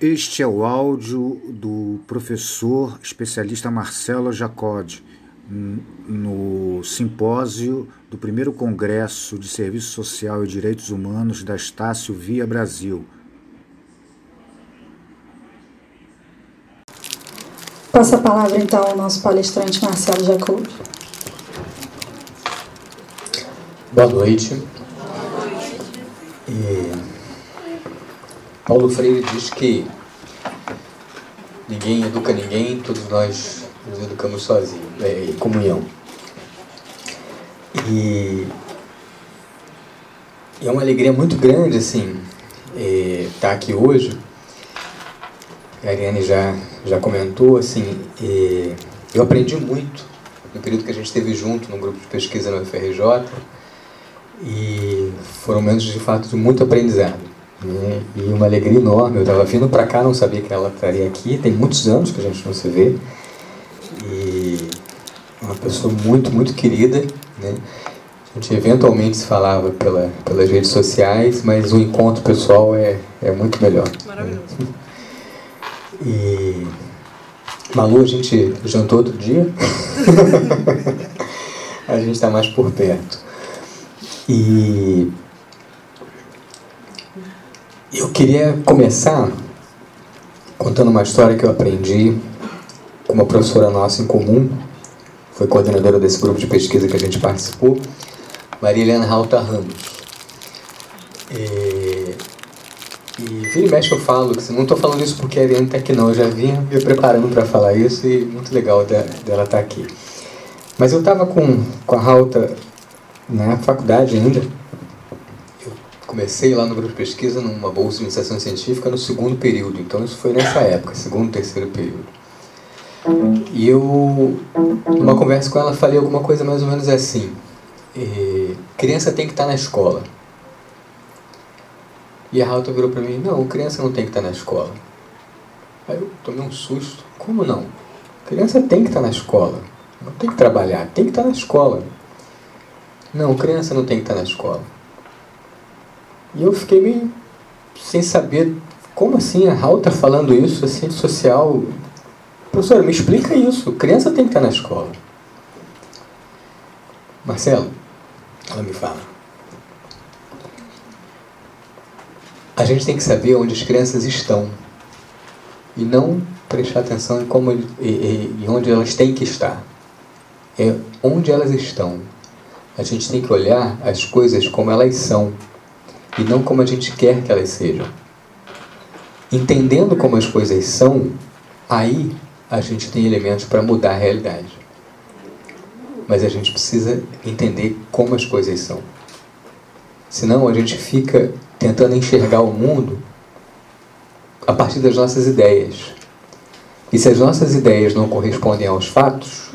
Este é o áudio do professor especialista Marcelo Jacode no simpósio do primeiro Congresso de Serviço Social e Direitos Humanos da Estácio Via Brasil. Passa a palavra então ao nosso palestrante Marcelo Jacob. Boa noite. E Paulo Freire diz que ninguém educa ninguém, todos nós nos educamos sozinhos, é, em comunhão. E, e é uma alegria muito grande, assim, estar é, tá aqui hoje. A Ariane já, já comentou, assim, é, eu aprendi muito no período que a gente esteve junto no grupo de pesquisa no FRJ e foram momentos de fato de muito aprendizado. Né? E uma alegria enorme. Eu estava vindo para cá, não sabia que ela estaria aqui. Tem muitos anos que a gente não se vê. E uma pessoa muito, muito querida. Né? A gente eventualmente se falava pela, pelas redes sociais, mas o encontro pessoal é, é muito melhor. Maravilhoso. E Malu, a gente jantou outro dia. a gente está mais por perto. E eu queria começar contando uma história que eu aprendi com uma professora nossa em comum, foi coordenadora desse grupo de pesquisa que a gente participou, Maria Helena Rauta Ramos. E, e vira e mexe eu falo, que não estou falando isso porque a Ariane está aqui não, eu já vinha me preparando para falar isso e muito legal dela estar tá aqui. Mas eu estava com, com a Rauta na faculdade ainda, comecei lá no grupo de pesquisa numa bolsa de iniciação científica no segundo período, então isso foi nessa época, segundo, terceiro período. E eu, numa conversa com ela, falei alguma coisa mais ou menos assim: eh, criança tem que estar na escola. E a Rauta virou para mim: não, criança não tem que estar na escola. Aí eu tomei um susto: como não? Criança tem que estar na escola, não tem que trabalhar, tem que estar na escola. Não, criança não tem que estar na escola. E eu fiquei meio sem saber como assim a Raul está falando isso, assim, social. Professora, me explica isso. Criança tem que estar na escola. Marcelo, ela me fala. A gente tem que saber onde as crianças estão e não prestar atenção em como e, e, e onde elas têm que estar. É onde elas estão. A gente tem que olhar as coisas como elas são e não como a gente quer que elas sejam. Entendendo como as coisas são, aí a gente tem elementos para mudar a realidade. Mas a gente precisa entender como as coisas são. Senão a gente fica tentando enxergar o mundo a partir das nossas ideias. E se as nossas ideias não correspondem aos fatos,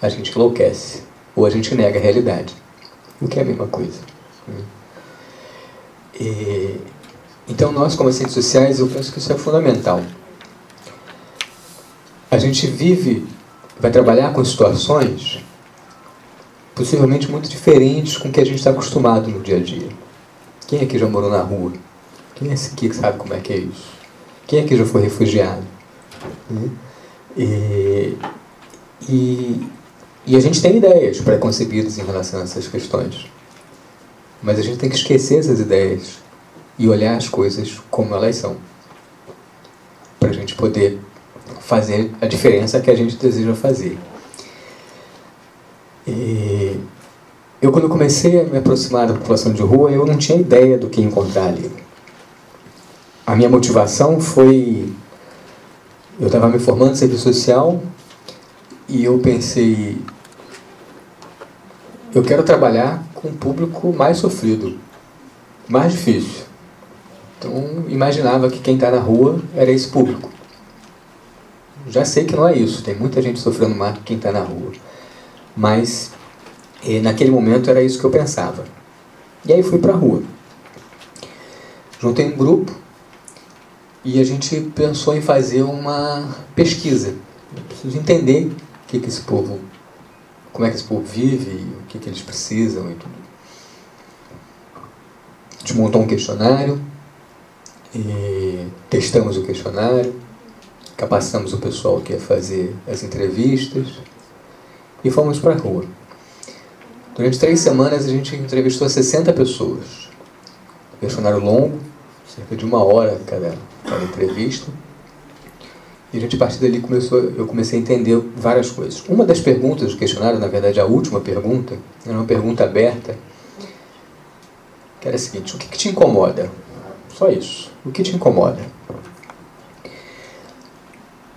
a gente enlouquece. Ou a gente nega a realidade. O que é a mesma coisa. E, então, nós, como ciências sociais, eu penso que isso é fundamental. A gente vive, vai trabalhar com situações possivelmente muito diferentes com o que a gente está acostumado no dia a dia. Quem aqui já morou na rua? Quem é aqui que sabe como é que é isso? Quem aqui já foi refugiado? Né? E, e, e a gente tem ideias preconcebidas em relação a essas questões. Mas a gente tem que esquecer essas ideias e olhar as coisas como elas são. Para a gente poder fazer a diferença que a gente deseja fazer. E eu, quando comecei a me aproximar da população de rua, eu não tinha ideia do que encontrar ali. A minha motivação foi. Eu estava me formando em serviço social e eu pensei. Eu quero trabalhar com um público mais sofrido, mais difícil. Então, imaginava que quem está na rua era esse público. Já sei que não é isso, tem muita gente sofrendo mais que quem está na rua. Mas, eh, naquele momento, era isso que eu pensava. E aí fui para a rua. Juntei um grupo e a gente pensou em fazer uma pesquisa. Eu preciso entender o que, que esse povo como é que esse povo vive, o que, que eles precisam e tudo. A gente montou um questionário e testamos o questionário, capacitamos o pessoal que ia fazer as entrevistas e fomos para a rua. Durante três semanas a gente entrevistou 60 pessoas. Questionário longo, cerca de uma hora cada, cada entrevista. E a gente, a partir dali, começou, eu comecei a entender várias coisas. Uma das perguntas do questionário, na verdade, a última pergunta, era uma pergunta aberta, que era a seguinte: o que, que te incomoda? Só isso. O que te incomoda?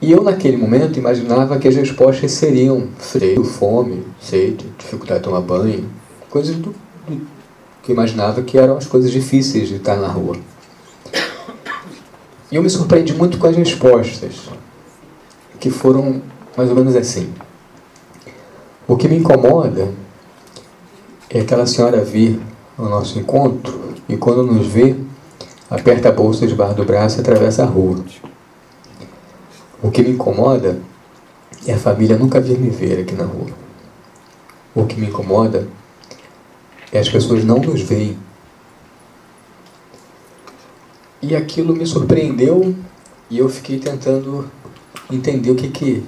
E eu, naquele momento, imaginava que as respostas seriam frio, fome, sede, dificuldade de tomar banho, coisas do, do, que eu imaginava que eram as coisas difíceis de estar na rua. E eu me surpreendi muito com as respostas, que foram mais ou menos assim. O que me incomoda é aquela senhora vir ao nosso encontro e, quando nos vê, aperta a bolsa debaixo do braço e atravessa a rua. O que me incomoda é a família nunca vir me ver aqui na rua. O que me incomoda é as pessoas não nos veem. E aquilo me surpreendeu e eu fiquei tentando entender o que que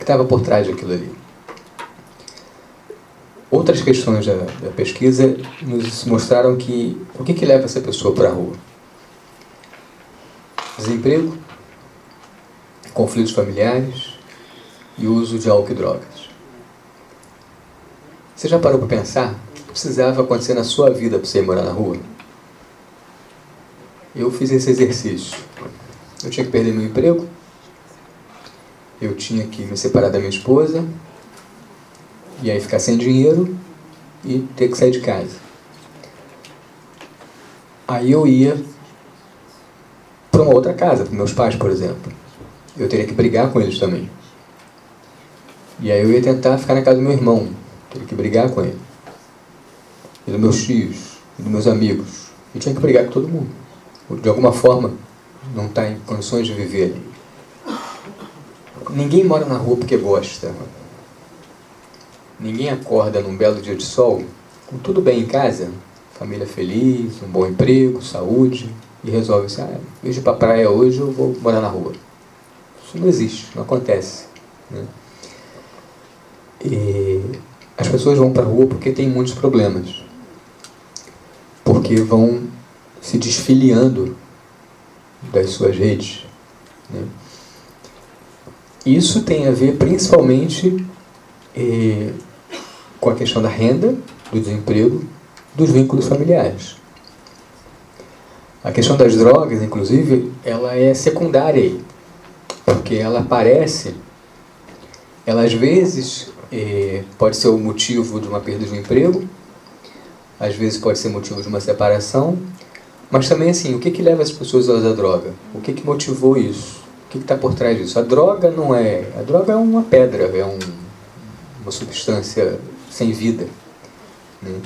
estava por trás daquilo ali. Outras questões da, da, pesquisa nos mostraram que o que, que leva essa pessoa para a rua? Desemprego, conflitos familiares e uso de álcool e drogas. Você já parou para pensar o que precisava acontecer na sua vida para você ir morar na rua? Eu fiz esse exercício. Eu tinha que perder meu emprego, eu tinha que me separar da minha esposa, e aí ficar sem dinheiro e ter que sair de casa. Aí eu ia para uma outra casa, para meus pais, por exemplo eu teria que brigar com eles também. E aí eu ia tentar ficar na casa do meu irmão, teria que brigar com ele. E dos meus tios, e dos meus amigos. E tinha que brigar com todo mundo. De alguma forma, não está em condições de viver ali. Ninguém mora na rua porque gosta. Ninguém acorda num belo dia de sol, com tudo bem em casa, família feliz, um bom emprego, saúde, e resolve assim, ah, em vez de ir para a praia hoje, eu vou morar na rua. Isso não existe, não acontece. Né? E as pessoas vão para a rua porque tem muitos problemas. Porque vão se desfiliando das suas redes. Né? Isso tem a ver principalmente eh, com a questão da renda, do desemprego, dos vínculos familiares. A questão das drogas, inclusive, ela é secundária aí porque ela aparece, ela às vezes é, pode ser o motivo de uma perda de um emprego, às vezes pode ser motivo de uma separação, mas também assim, o que, que leva as pessoas a usar droga? O que, que motivou isso? O que está por trás disso? A droga não é. A droga é uma pedra, é um, uma substância sem vida. Né?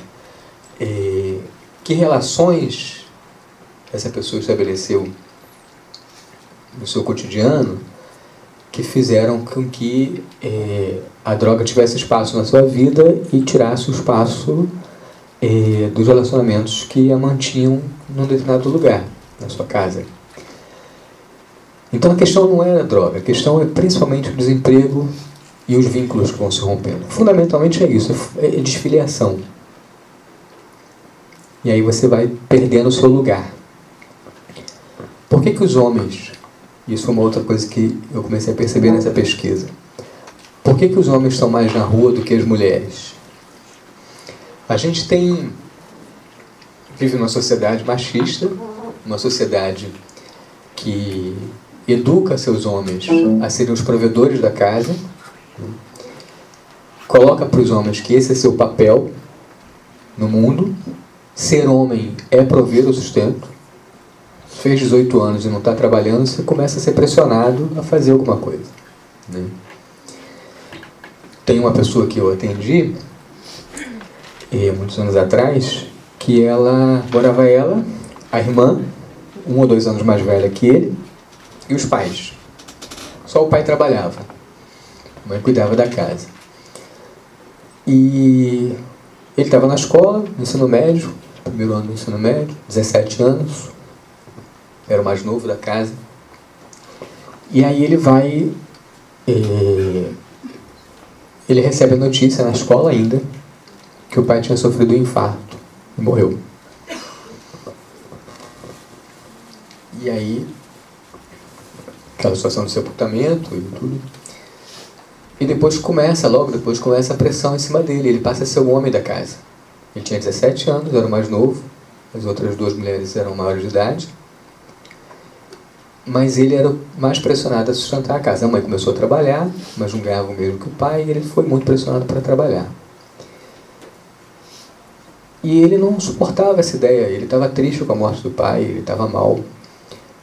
E, que relações essa pessoa estabeleceu no seu cotidiano que fizeram com que é, a droga tivesse espaço na sua vida e tirasse o espaço é, dos relacionamentos que a mantinham num determinado lugar, na sua casa. Então a questão não é a droga, a questão é principalmente o desemprego e os vínculos que vão se rompendo. Fundamentalmente é isso, é desfiliação. E aí você vai perdendo o seu lugar. Por que, que os homens isso foi uma outra coisa que eu comecei a perceber nessa pesquisa. Por que, que os homens estão mais na rua do que as mulheres? A gente tem vive numa sociedade machista, uma sociedade que educa seus homens a serem os provedores da casa, coloca para os homens que esse é seu papel no mundo, ser homem é prover o sustento, fez 18 anos e não está trabalhando, você começa a ser pressionado a fazer alguma coisa. Né? Tem uma pessoa que eu atendi, e, muitos anos atrás, que ela, morava ela, a irmã, um ou dois anos mais velha que ele, e os pais. Só o pai trabalhava. A mãe cuidava da casa. E ele estava na escola, no ensino médio, primeiro ano do ensino médio, 17 anos, era o mais novo da casa. E aí ele vai. Eh, ele recebe a notícia na escola ainda que o pai tinha sofrido um infarto e morreu. E aí, aquela situação de sepultamento e tudo. E depois começa, logo depois começa a pressão em cima dele. Ele passa a ser o homem da casa. Ele tinha 17 anos, era o mais novo. As outras duas mulheres eram maiores de idade mas ele era mais pressionado a sustentar a casa. A mãe começou a trabalhar, mas não ganhava o mesmo que o pai, e ele foi muito pressionado para trabalhar. E ele não suportava essa ideia, ele estava triste com a morte do pai, ele estava mal.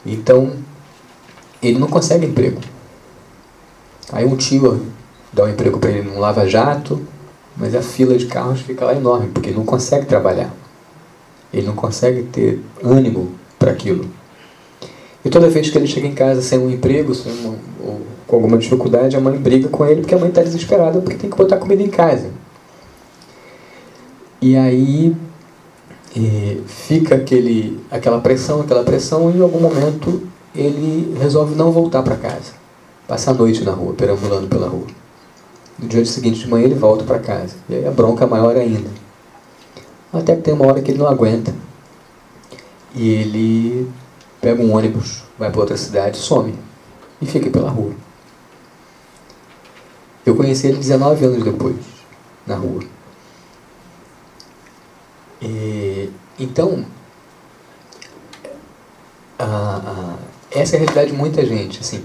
Então, ele não consegue emprego. Aí um tio dá um emprego para ele num lava-jato, mas a fila de carros fica lá enorme, porque ele não consegue trabalhar. Ele não consegue ter ânimo para aquilo. E toda vez que ele chega em casa sem um emprego, sem uma, ou com alguma dificuldade, a mãe briga com ele porque a mãe está desesperada porque tem que botar comida em casa. E aí e fica aquele, aquela pressão, aquela pressão, e em algum momento ele resolve não voltar para casa. Passa a noite na rua, perambulando pela rua. No dia seguinte de manhã ele volta para casa. E aí a bronca é maior ainda. Até que tem uma hora que ele não aguenta. E ele pega um ônibus, vai para outra cidade, some e fica pela rua. Eu conheci ele 19 anos depois, na rua. E, então, a, essa é a realidade de muita gente. Assim,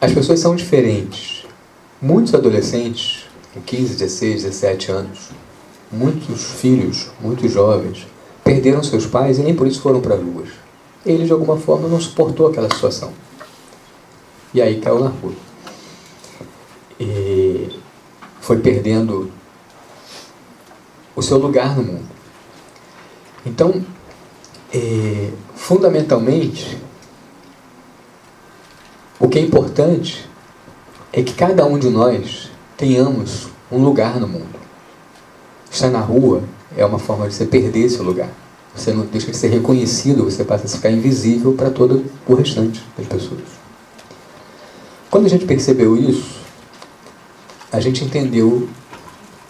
as pessoas são diferentes. Muitos adolescentes, com 15, 16, 17 anos, muitos filhos, muitos jovens, perderam seus pais e nem por isso foram para as ruas. Ele, de alguma forma, não suportou aquela situação. E aí caiu na rua. E foi perdendo o seu lugar no mundo. Então, é, fundamentalmente, o que é importante é que cada um de nós tenhamos um lugar no mundo. Estar na rua é uma forma de você perder seu lugar. Você não deixa de ser reconhecido, você passa a ficar invisível para todo o restante das pessoas. Quando a gente percebeu isso, a gente entendeu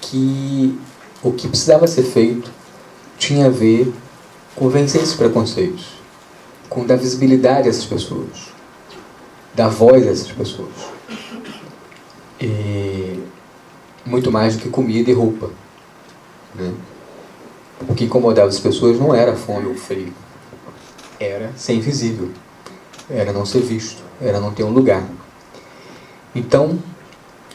que o que precisava ser feito tinha a ver com vencer esses preconceitos, com dar visibilidade a essas pessoas, dar voz a essas pessoas. E muito mais do que comida e roupa. Né? O que incomodava as pessoas não era fome ou o frio, era ser invisível, era não ser visto, era não ter um lugar. Então,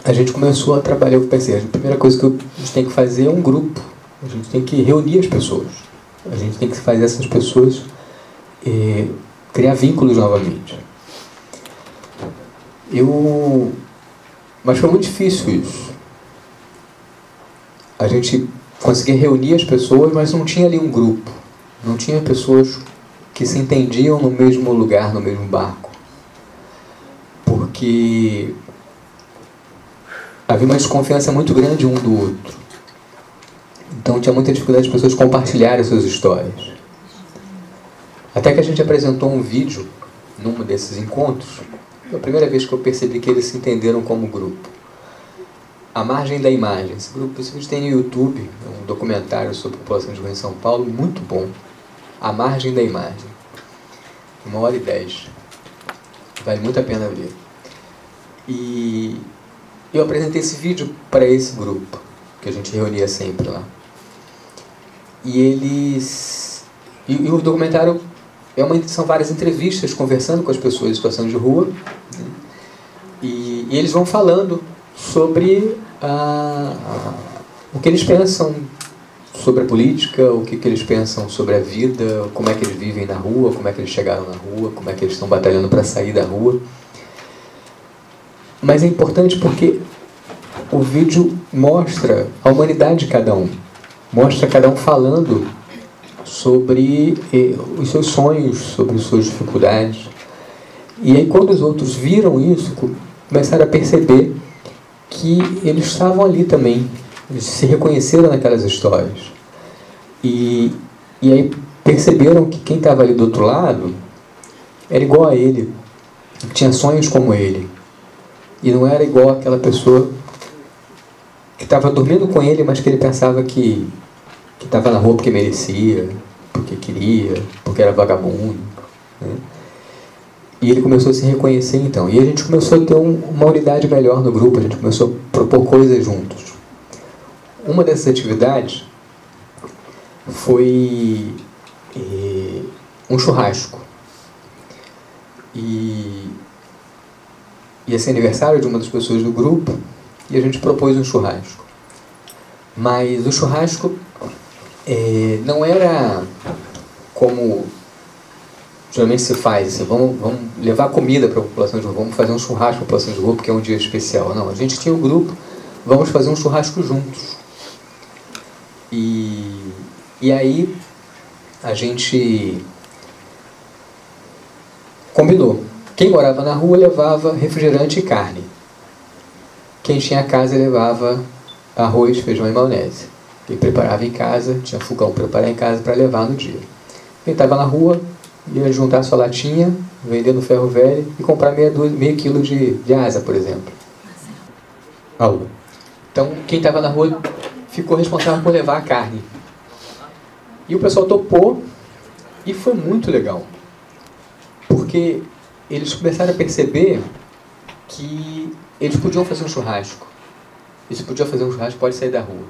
a gente começou a trabalhar, eu pensei, a primeira coisa que a gente tem que fazer é um grupo, a gente tem que reunir as pessoas, a gente tem que fazer essas pessoas eh, criar vínculos novamente. Eu, mas foi muito difícil isso. A gente conseguia reunir as pessoas, mas não tinha ali um grupo. Não tinha pessoas que se entendiam no mesmo lugar, no mesmo barco. Porque havia uma desconfiança muito grande um do outro. Então tinha muita dificuldade de pessoas compartilharem suas histórias. Até que a gente apresentou um vídeo num desses encontros. Foi a primeira vez que eu percebi que eles se entenderam como grupo. A Margem da Imagem. Esse grupo esse vídeo tem no YouTube, é um documentário sobre a população de rua em São Paulo, muito bom. A Margem da Imagem. Uma hora e dez. Vale muito a pena ver. E eu apresentei esse vídeo para esse grupo, que a gente reunia sempre lá. E eles. E, e o documentário é uma, são várias entrevistas conversando com as pessoas em situação de rua. Né? E, e eles vão falando sobre ah, o que eles pensam sobre a política, o que, que eles pensam sobre a vida, como é que eles vivem na rua, como é que eles chegaram na rua, como é que eles estão batalhando para sair da rua. Mas é importante porque o vídeo mostra a humanidade de cada um, mostra cada um falando sobre eh, os seus sonhos, sobre as suas dificuldades. E aí, quando os outros viram isso, começaram a perceber que eles estavam ali também, eles se reconheceram naquelas histórias. E, e aí perceberam que quem estava ali do outro lado era igual a ele, tinha sonhos como ele. E não era igual aquela pessoa que estava dormindo com ele, mas que ele pensava que estava na rua porque merecia, porque queria, porque era vagabundo. Né? E ele começou a se reconhecer então. E a gente começou a ter um, uma unidade melhor no grupo, a gente começou a propor coisas juntos. Uma dessas atividades foi eh, um churrasco. E ia ser aniversário de uma das pessoas do grupo e a gente propôs um churrasco. Mas o churrasco é, não era como geralmente se faz, assim, vamos, vamos levar comida para a população de rua, vamos fazer um churrasco para a população de rua porque é um dia especial. Não, a gente tinha um grupo, vamos fazer um churrasco juntos. E, e aí a gente combinou. Quem morava na rua levava refrigerante e carne. Quem tinha casa levava arroz, feijão e maionese. Quem preparava em casa, tinha fogão para preparar em casa para levar no dia. Quem estava na rua ia juntar sua latinha, vender no ferro velho e comprar meia, meio quilo de, de asa, por exemplo. Alô. Então, quem estava na rua ficou responsável por levar a carne. E o pessoal topou e foi muito legal. Porque eles começaram a perceber que eles podiam fazer um churrasco. Eles podiam fazer um churrasco, pode sair da rua.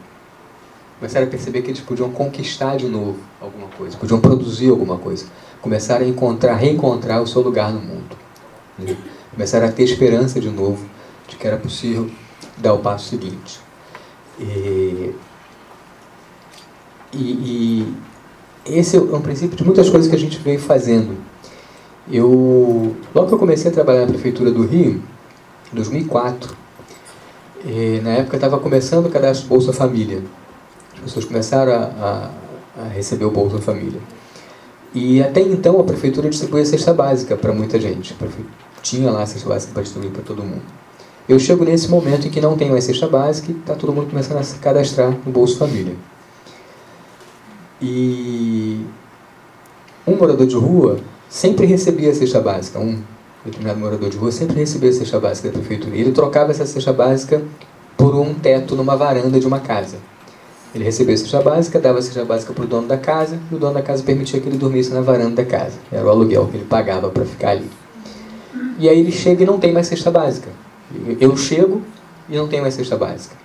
Começaram a perceber que eles podiam conquistar de novo alguma coisa, podiam produzir alguma coisa. Começaram a encontrar, reencontrar o seu lugar no mundo. Né? Começaram a ter esperança de novo de que era possível dar o passo seguinte. E, e, e esse é um princípio de muitas coisas que a gente veio fazendo. Eu, logo que eu comecei a trabalhar na prefeitura do Rio, em 2004, e, na época estava começando o cadastro Bolsa Família. As pessoas começaram a, a, a, receber o Bolsa Família. E até então a prefeitura distribuía cesta básica para muita gente. Tinha lá a cesta básica para distribuir para todo mundo. Eu chego nesse momento em que não tem mais cesta básica e está todo mundo começando a se cadastrar no Bolsa Família. E um morador de rua sempre recebia a cesta básica, um determinado morador de rua sempre recebia a cesta básica da prefeitura. E ele trocava essa cesta básica por um teto numa varanda de uma casa. Ele recebia a cesta básica, dava a cesta básica para o dono da casa, e o dono da casa permitia que ele dormisse na varanda da casa. Era o aluguel que ele pagava para ficar ali. E aí ele chega e não tem mais cesta básica. Eu chego e não tem mais cesta básica.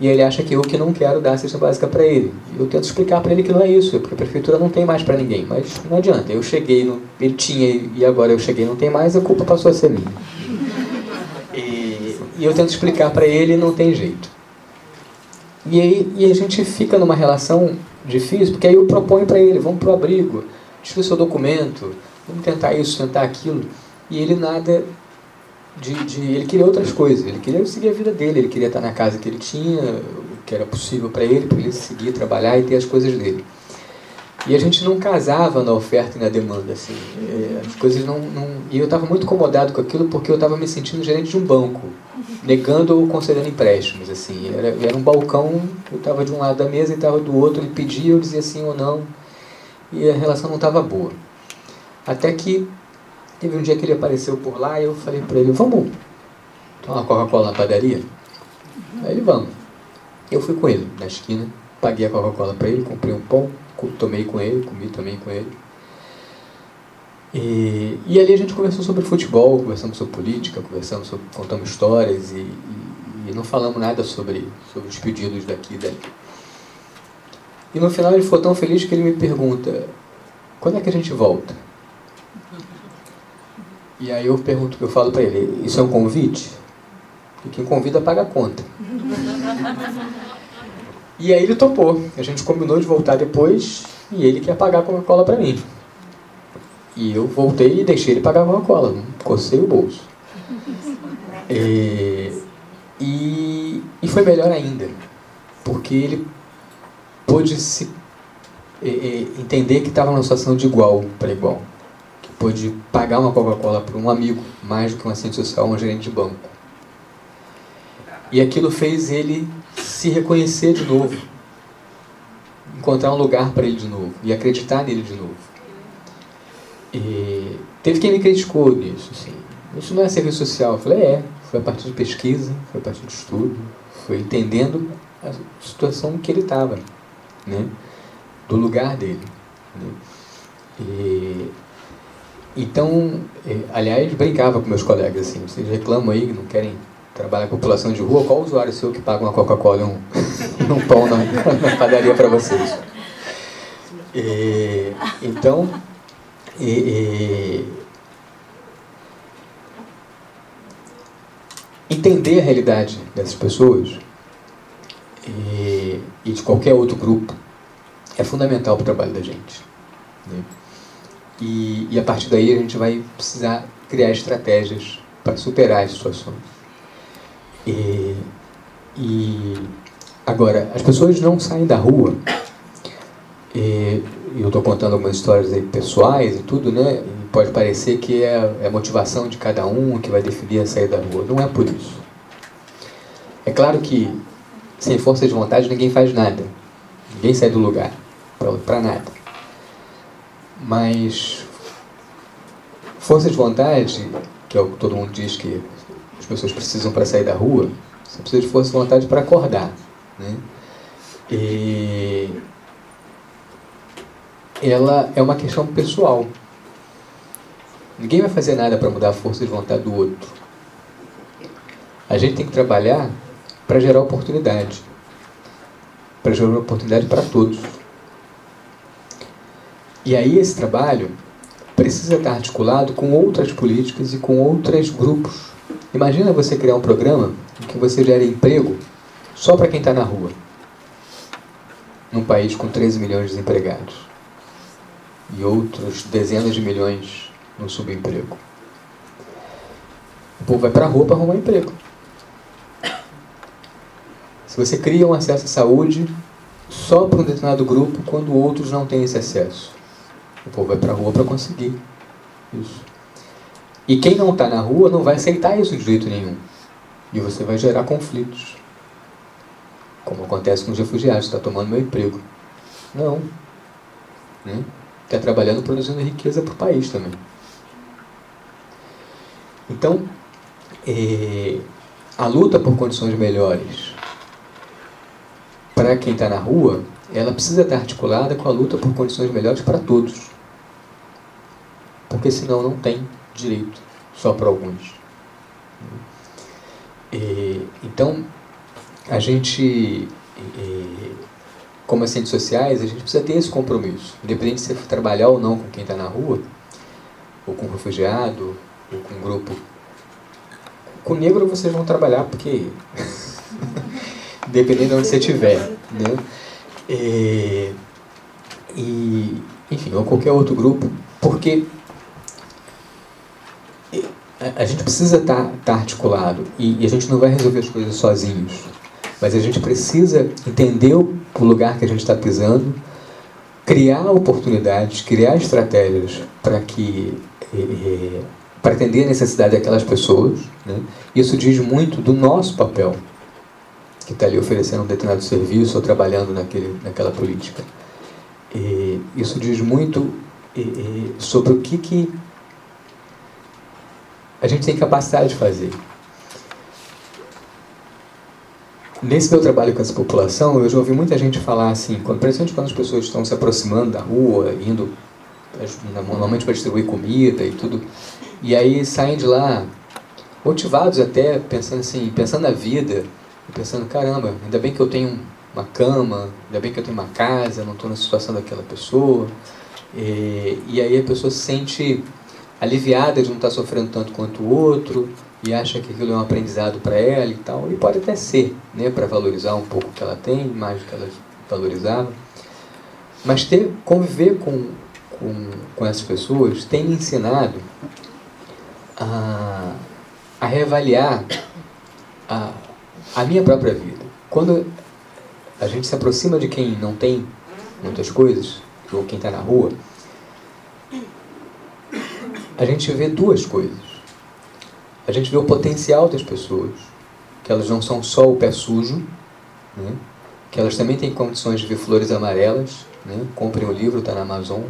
E ele acha que eu que não quero dar a cesta básica para ele. Eu tento explicar para ele que não é isso, porque a prefeitura não tem mais para ninguém. Mas não adianta, eu cheguei, no, ele tinha e agora eu cheguei não tem mais, a culpa passou a ser minha. E, e eu tento explicar para ele não tem jeito. E aí e a gente fica numa relação difícil, porque aí eu proponho para ele, vamos para o abrigo, tira o seu documento, vamos tentar isso, tentar aquilo. E ele nada de, de, ele queria outras coisas, ele queria seguir a vida dele, ele queria estar na casa que ele tinha, que era possível para ele, para ele seguir, trabalhar e ter as coisas dele. E a gente não casava na oferta e na demanda, assim, é, as coisas não, não... E eu estava muito incomodado com aquilo porque eu estava me sentindo gerente de um banco, negando ou concedendo empréstimos, assim, era, era um balcão, eu estava de um lado da mesa e estava do outro, ele pedia, eu dizia sim ou não, e a relação não estava boa. Até que Teve um dia que ele apareceu por lá e eu falei para ele, vamos tomar uma Coca-Cola na padaria? Aí ele, vamos. Eu fui com ele na esquina, paguei a Coca-Cola para ele, comprei um pão, tomei com ele, comi também com ele. E, e ali a gente conversou sobre futebol, conversamos sobre política, conversamos sobre, contamos histórias e, e, e não falamos nada sobre, sobre os pedidos daqui e dali. E no final ele ficou tão feliz que ele me pergunta, quando é que a gente volta? E aí eu pergunto, eu falo para ele, isso é um convite? E quem convida paga a conta. e aí ele topou. A gente combinou de voltar depois e ele quer pagar a Coca-Cola para mim. E eu voltei e deixei ele pagar a Coca-Cola. Cocei o bolso. E, e, e, foi melhor ainda. Porque ele pôde se, entender que estava numa situação de igual para igual pôde pagar uma Coca-Cola para um amigo, mais do que um assistente social, um gerente de banco. E aquilo fez ele se reconhecer de novo encontrar um lugar para ele de novo e acreditar nele de novo. E teve quem me criticou nisso, assim. Isso não é serviço social. Eu falei, é, foi a partir de pesquisa, foi a partir de estudo, foi entendendo a situação que ele estava, né? do lugar dele. Né? E, então, eh, aliás, brincava com meus colegas assim, vocês reclamam aí que não querem trabalhar com população de rua, qual usuário seu que paga uma Coca-Cola e um, um pão na, na padaria para vocês? E, então, e, e, entender a realidade dessas pessoas e, e de qualquer outro grupo é fundamental para o trabalho da gente. Né? E, e a partir daí a gente vai precisar criar estratégias para superar as situações. E, e agora, as pessoas não saem da rua. E eu estou contando algumas histórias aí pessoais e tudo, né? E pode parecer que é, é a motivação de cada um que vai definir a saída da rua. Não é por isso. É claro que sem força de vontade ninguém faz nada. Ninguém sai do lugar para nada. Mas força de vontade, que é o que todo mundo diz que as pessoas precisam para sair da rua, você precisa de força de vontade para acordar. Né? E ela é uma questão pessoal. Ninguém vai fazer nada para mudar a força de vontade do outro. A gente tem que trabalhar para gerar oportunidade. Para gerar oportunidade para todos. E aí esse trabalho precisa estar articulado com outras políticas e com outros grupos. Imagina você criar um programa em que você gere emprego só para quem está na rua. Num país com 13 milhões de desempregados. E outros dezenas de milhões no subemprego. O povo vai para a rua para arrumar emprego. Se você cria um acesso à saúde só para um determinado grupo, quando outros não têm esse acesso. O povo vai para a rua para conseguir isso. E quem não está na rua não vai aceitar isso de jeito nenhum. E você vai gerar conflitos. Como acontece com os refugiados, está tomando meu emprego. Não. Está né? Tá trabalhando, produzindo riqueza para o país também. Então, é, a luta por condições melhores para quem está na rua, ela precisa estar articulada com a luta por condições melhores para todos porque senão não tem direito, só para alguns. E, então, a gente, e, como assistentes sociais, a gente precisa ter esse compromisso, independente de você trabalhar ou não com quem está na rua, ou com um refugiado, ou com um grupo. Com negro vocês vão trabalhar porque, dependendo de onde você estiver, né? E, e, enfim, ou qualquer outro grupo, porque a gente precisa estar tá, tá articulado e, e, a gente não vai resolver as coisas sozinhos. Mas a gente precisa entender o, lugar que a gente está pisando, criar oportunidades, criar estratégias para que é, para atender a necessidade daquelas pessoas. Né? Isso diz muito do nosso papel, que está ali oferecendo um determinado serviço ou trabalhando naquele, naquela política. E isso diz muito sobre o que, que a gente tem capacidade de fazer. Nesse meu trabalho com essa população, eu já ouvi muita gente falar assim, quando, principalmente quando as pessoas estão se aproximando da rua, indo normalmente para distribuir comida e tudo, e aí saem de lá motivados até, pensando assim, pensando na vida, pensando, caramba, ainda bem que eu tenho uma cama, ainda bem que eu tenho uma casa, não estou na situação daquela pessoa. E, e aí a pessoa se sente aliviada de não estar sofrendo tanto quanto o outro e acha que aquilo é um aprendizado para ela e tal. E pode até ser, né, para valorizar um pouco o que ela tem, mais do que ela valorizava. Mas ter, conviver com, com, com essas pessoas tem me ensinado a, a reavaliar a, a minha própria vida. Quando a gente se aproxima de quem não tem muitas coisas, ou quem está na rua, a gente vê duas coisas. A gente vê o potencial das pessoas, que elas não são só o pé sujo, né? que elas também têm condições de ver flores amarelas. Né? Comprem o livro, está na Amazon.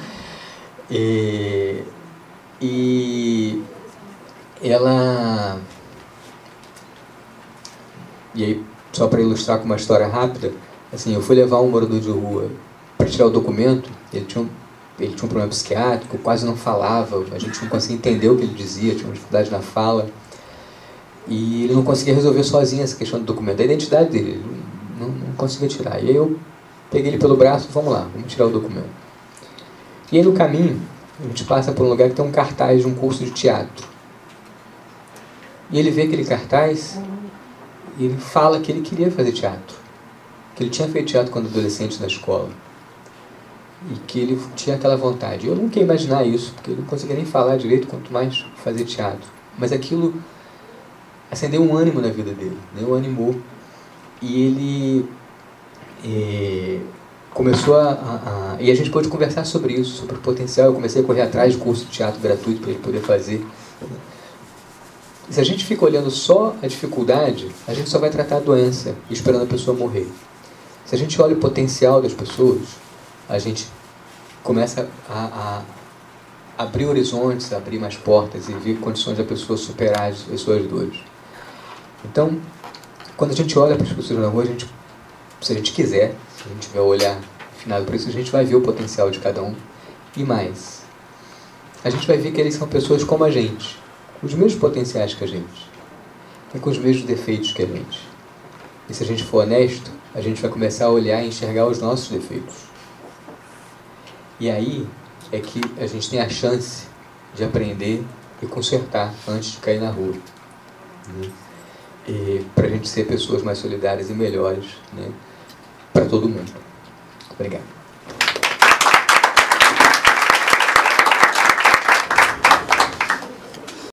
e, e ela. E aí, só para ilustrar com uma história rápida, assim, eu fui levar um morador de rua para tirar o documento, ele tinha um ele tinha um problema psiquiátrico, quase não falava, a gente não conseguia entender o que ele dizia, tinha uma dificuldade na fala. E ele não conseguia resolver sozinho essa questão do documento, da identidade dele, ele não, não conseguia tirar. E aí eu peguei ele pelo braço, vamos lá, vamos tirar o documento. E aí no caminho, a gente passa por um lugar que tem um cartaz de um curso de teatro. E ele vê aquele cartaz e ele fala que ele queria fazer teatro. Que ele tinha feito teatro quando adolescente na escola e que ele tinha aquela vontade. Eu nunca ia imaginar isso, porque ele não conseguia nem falar direito, quanto mais fazer teatro. Mas aquilo acendeu um ânimo na vida dele, né? o animou. E ele é, começou a, a, a, E a gente pôde conversar sobre isso, sobre o potencial. Eu comecei a correr atrás de curso de teatro gratuito para ele poder fazer. Se a gente fica olhando só a dificuldade, a gente só vai tratar a doença, esperando a pessoa morrer. Se a gente olha o potencial das pessoas, a gente começa a, a abrir horizontes, abrir mais portas e ver condições da pessoa superar as, as suas dores. Então, quando a gente olha para as pessoas na rua, a gente, se a gente quiser, se a gente tiver o olhar afinado para isso, a gente vai ver o potencial de cada um. E mais, a gente vai ver que eles são pessoas como a gente, com os mesmos potenciais que a gente, e com os mesmos defeitos que a gente. E se a gente for honesto, a gente vai começar a olhar e enxergar os nossos defeitos. E aí é que a gente tem a chance de aprender e consertar antes de cair na rua. Né? Para a gente ser pessoas mais solidárias e melhores né? para todo mundo. Obrigado.